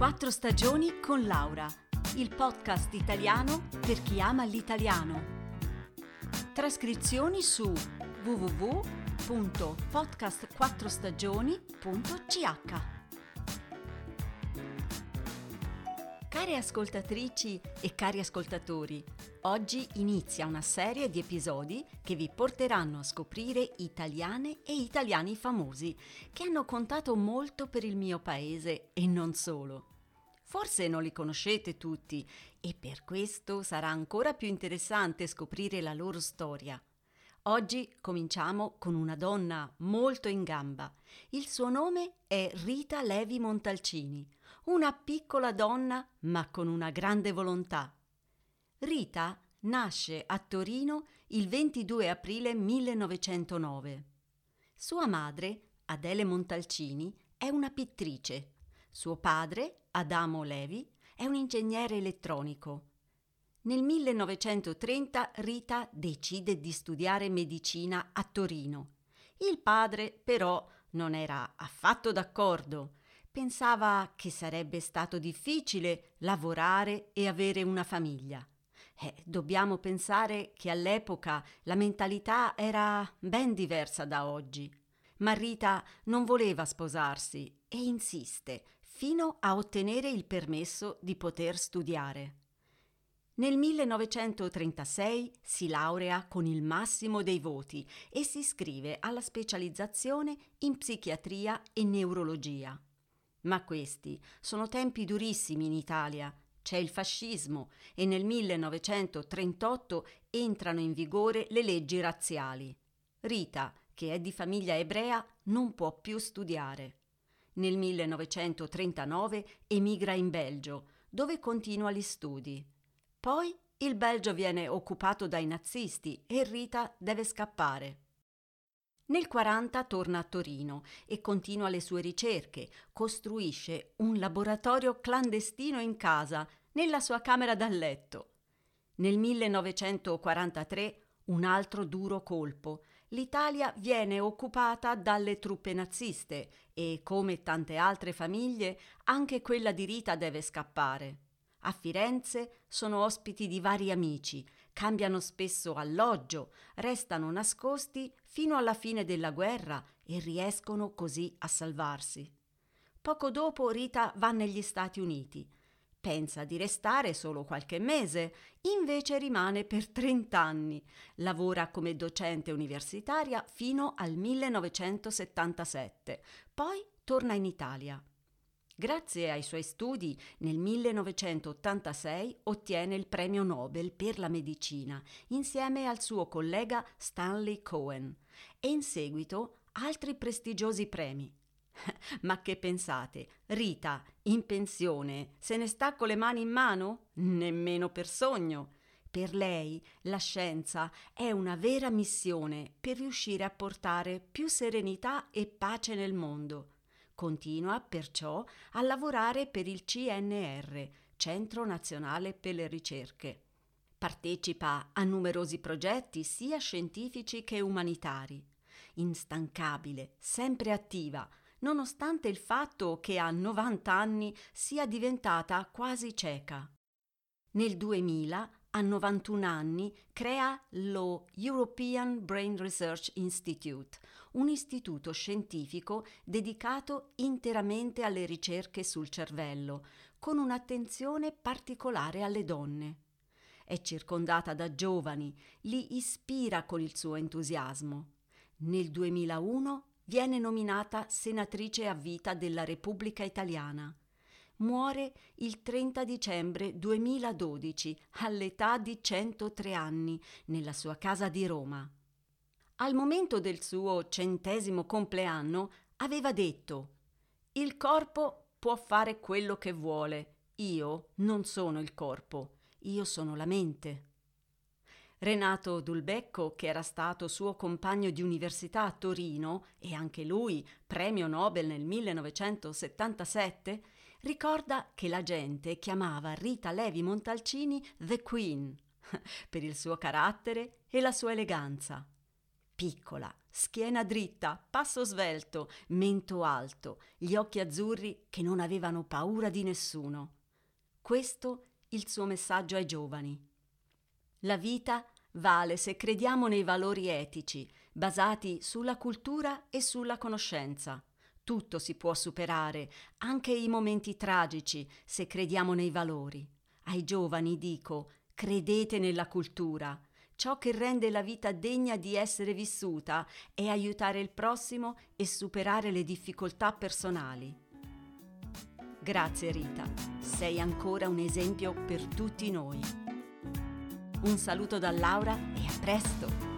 Quattro stagioni con Laura, il podcast italiano per chi ama l'italiano. Trascrizioni su www.podcastquattrostagioni.ch Care ascoltatrici e cari ascoltatori, oggi inizia una serie di episodi che vi porteranno a scoprire italiane e italiani famosi che hanno contato molto per il mio paese e non solo. Forse non li conoscete tutti e per questo sarà ancora più interessante scoprire la loro storia. Oggi cominciamo con una donna molto in gamba. Il suo nome è Rita Levi Montalcini, una piccola donna ma con una grande volontà. Rita nasce a Torino il 22 aprile 1909. Sua madre, Adele Montalcini, è una pittrice. Suo padre, Adamo Levi, è un ingegnere elettronico. Nel 1930 Rita decide di studiare medicina a Torino. Il padre però non era affatto d'accordo. Pensava che sarebbe stato difficile lavorare e avere una famiglia. Eh, dobbiamo pensare che all'epoca la mentalità era ben diversa da oggi. Ma Rita non voleva sposarsi e insiste fino a ottenere il permesso di poter studiare. Nel 1936 si laurea con il massimo dei voti e si iscrive alla specializzazione in psichiatria e neurologia. Ma questi sono tempi durissimi in Italia. C'è il fascismo e nel 1938 entrano in vigore le leggi razziali. Rita, che è di famiglia ebrea, non può più studiare. Nel 1939 emigra in Belgio, dove continua gli studi. Poi il Belgio viene occupato dai nazisti e Rita deve scappare. Nel 40 torna a Torino e continua le sue ricerche, costruisce un laboratorio clandestino in casa, nella sua camera da letto. Nel 1943 un altro duro colpo. L'Italia viene occupata dalle truppe naziste e, come tante altre famiglie, anche quella di Rita deve scappare. A Firenze sono ospiti di vari amici, cambiano spesso alloggio, restano nascosti fino alla fine della guerra e riescono così a salvarsi. Poco dopo Rita va negli Stati Uniti. Pensa di restare solo qualche mese, invece rimane per 30 anni. Lavora come docente universitaria fino al 1977. Poi torna in Italia. Grazie ai suoi studi, nel 1986 ottiene il premio Nobel per la medicina insieme al suo collega Stanley Cohen e in seguito altri prestigiosi premi. Ma che pensate? Rita, in pensione, se ne sta con le mani in mano? Nemmeno per sogno. Per lei la scienza è una vera missione per riuscire a portare più serenità e pace nel mondo. Continua perciò a lavorare per il CNR, Centro Nazionale per le Ricerche. Partecipa a numerosi progetti sia scientifici che umanitari. Instancabile, sempre attiva, nonostante il fatto che a 90 anni sia diventata quasi cieca. Nel 2000 a 91 anni crea lo European Brain Research Institute, un istituto scientifico dedicato interamente alle ricerche sul cervello, con un'attenzione particolare alle donne. È circondata da giovani, li ispira con il suo entusiasmo. Nel 2001 viene nominata senatrice a vita della Repubblica Italiana muore il 30 dicembre 2012 all'età di 103 anni nella sua casa di Roma. Al momento del suo centesimo compleanno aveva detto Il corpo può fare quello che vuole, io non sono il corpo, io sono la mente. Renato Dulbecco, che era stato suo compagno di università a Torino e anche lui premio Nobel nel 1977, ricorda che la gente chiamava Rita Levi Montalcini The Queen per il suo carattere e la sua eleganza. Piccola, schiena dritta, passo svelto, mento alto, gli occhi azzurri che non avevano paura di nessuno. Questo il suo messaggio ai giovani. La vita vale se crediamo nei valori etici, basati sulla cultura e sulla conoscenza. Tutto si può superare, anche i momenti tragici, se crediamo nei valori. Ai giovani dico, credete nella cultura. Ciò che rende la vita degna di essere vissuta è aiutare il prossimo e superare le difficoltà personali. Grazie Rita, sei ancora un esempio per tutti noi. Un saluto da Laura e a presto!